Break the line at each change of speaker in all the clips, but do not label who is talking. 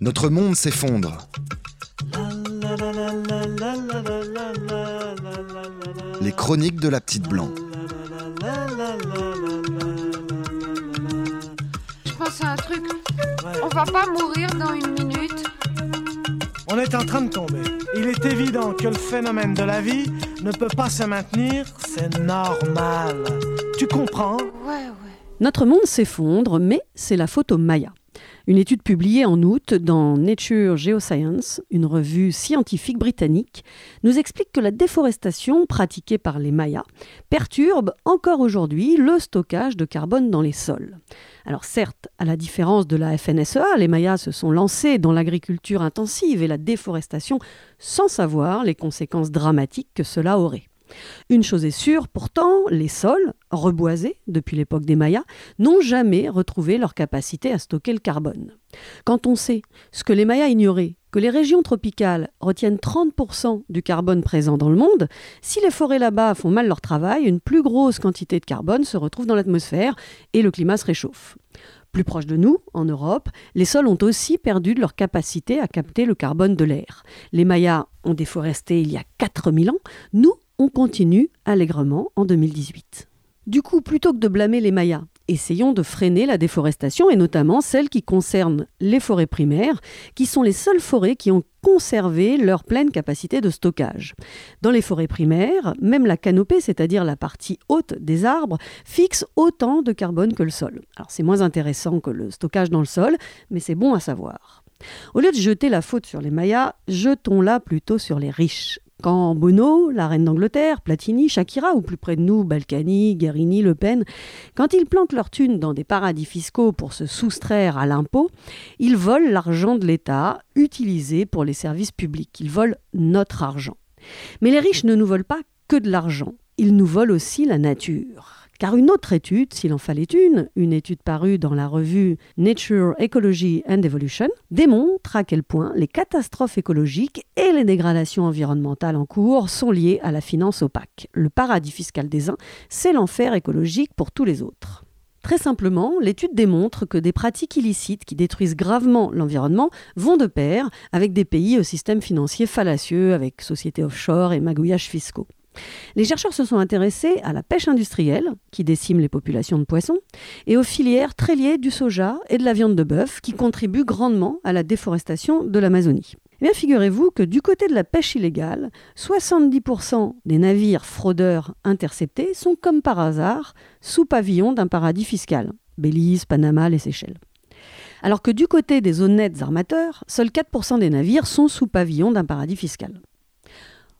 Notre monde s'effondre. Les chroniques de la petite blanc.
Je pense à un truc. On va pas mourir dans une minute.
On est en train de tomber. Il est évident que le phénomène de la vie ne peut pas se maintenir, c'est normal. Tu comprends?
Ouais, ouais.
Notre monde s'effondre, mais c'est la faute aux Mayas. Une étude publiée en août dans Nature Geoscience, une revue scientifique britannique, nous explique que la déforestation pratiquée par les Mayas perturbe encore aujourd'hui le stockage de carbone dans les sols. Alors certes, à la différence de la FNSEA, les Mayas se sont lancés dans l'agriculture intensive et la déforestation sans savoir les conséquences dramatiques que cela aurait. Une chose est sûre, pourtant, les sols, reboisés depuis l'époque des Mayas, n'ont jamais retrouvé leur capacité à stocker le carbone. Quand on sait ce que les Mayas ignoraient, que les régions tropicales retiennent 30% du carbone présent dans le monde, si les forêts là-bas font mal leur travail, une plus grosse quantité de carbone se retrouve dans l'atmosphère et le climat se réchauffe. Plus proche de nous, en Europe, les sols ont aussi perdu de leur capacité à capter le carbone de l'air. Les Mayas ont déforesté il y a 4000 ans, nous, on continue allègrement en 2018. Du coup, plutôt que de blâmer les Mayas, essayons de freiner la déforestation et notamment celle qui concerne les forêts primaires, qui sont les seules forêts qui ont conservé leur pleine capacité de stockage. Dans les forêts primaires, même la canopée, c'est-à-dire la partie haute des arbres, fixe autant de carbone que le sol. Alors c'est moins intéressant que le stockage dans le sol, mais c'est bon à savoir. Au lieu de jeter la faute sur les Mayas, jetons-la plutôt sur les riches. Quand Bono, la reine d'Angleterre, Platini, Shakira ou plus près de nous, Balkany, Guerini, Le Pen, quand ils plantent leur thune dans des paradis fiscaux pour se soustraire à l'impôt, ils volent l'argent de l'État utilisé pour les services publics. Ils volent notre argent. Mais les riches ne nous volent pas que de l'argent, ils nous volent aussi la nature. Car une autre étude, s'il en fallait une, une étude parue dans la revue Nature, Ecology and Evolution, démontre à quel point les catastrophes écologiques et les dégradations environnementales en cours sont liées à la finance opaque. Le paradis fiscal des uns, c'est l'enfer écologique pour tous les autres. Très simplement, l'étude démontre que des pratiques illicites qui détruisent gravement l'environnement vont de pair avec des pays au système financier fallacieux, avec sociétés offshore et magouillages fiscaux. Les chercheurs se sont intéressés à la pêche industrielle, qui décime les populations de poissons, et aux filières très liées du soja et de la viande de bœuf, qui contribuent grandement à la déforestation de l'Amazonie. Eh bien, figurez-vous que du côté de la pêche illégale, 70% des navires fraudeurs interceptés sont comme par hasard sous pavillon d'un paradis fiscal, Belize, Panama, les Seychelles. Alors que du côté des honnêtes armateurs, seuls 4% des navires sont sous pavillon d'un paradis fiscal.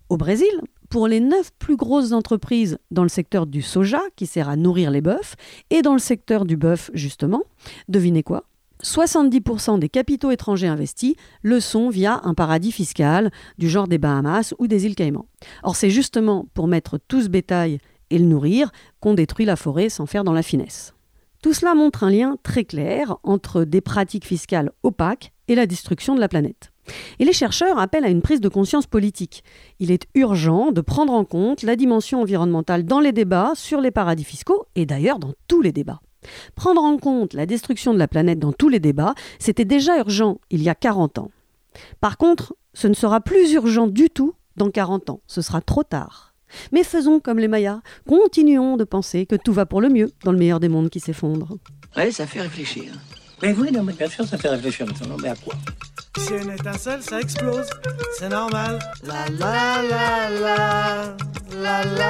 Au Brésil, pour les neuf plus grosses entreprises dans le secteur du soja, qui sert à nourrir les bœufs, et dans le secteur du bœuf, justement, devinez quoi? 70% des capitaux étrangers investis le sont via un paradis fiscal du genre des Bahamas ou des îles Caïmans. Or, c'est justement pour mettre tout ce bétail et le nourrir qu'on détruit la forêt sans faire dans la finesse. Tout cela montre un lien très clair entre des pratiques fiscales opaques et la destruction de la planète. Et les chercheurs appellent à une prise de conscience politique. Il est urgent de prendre en compte la dimension environnementale dans les débats sur les paradis fiscaux et d'ailleurs dans tous les débats. Prendre en compte la destruction de la planète dans tous les débats, c'était déjà urgent il y a 40 ans. Par contre, ce ne sera plus urgent du tout dans 40 ans, ce sera trop tard. Mais faisons comme les Mayas, continuons de penser que tout va pour le mieux dans le meilleur des mondes qui s'effondre.
Ouais, ça fait réfléchir. Mais oui, non, mais bien sûr, ça fait réfléchir maintenant. Mais à quoi?
Si une étincelle, ça explose. C'est normal. La la la la la la.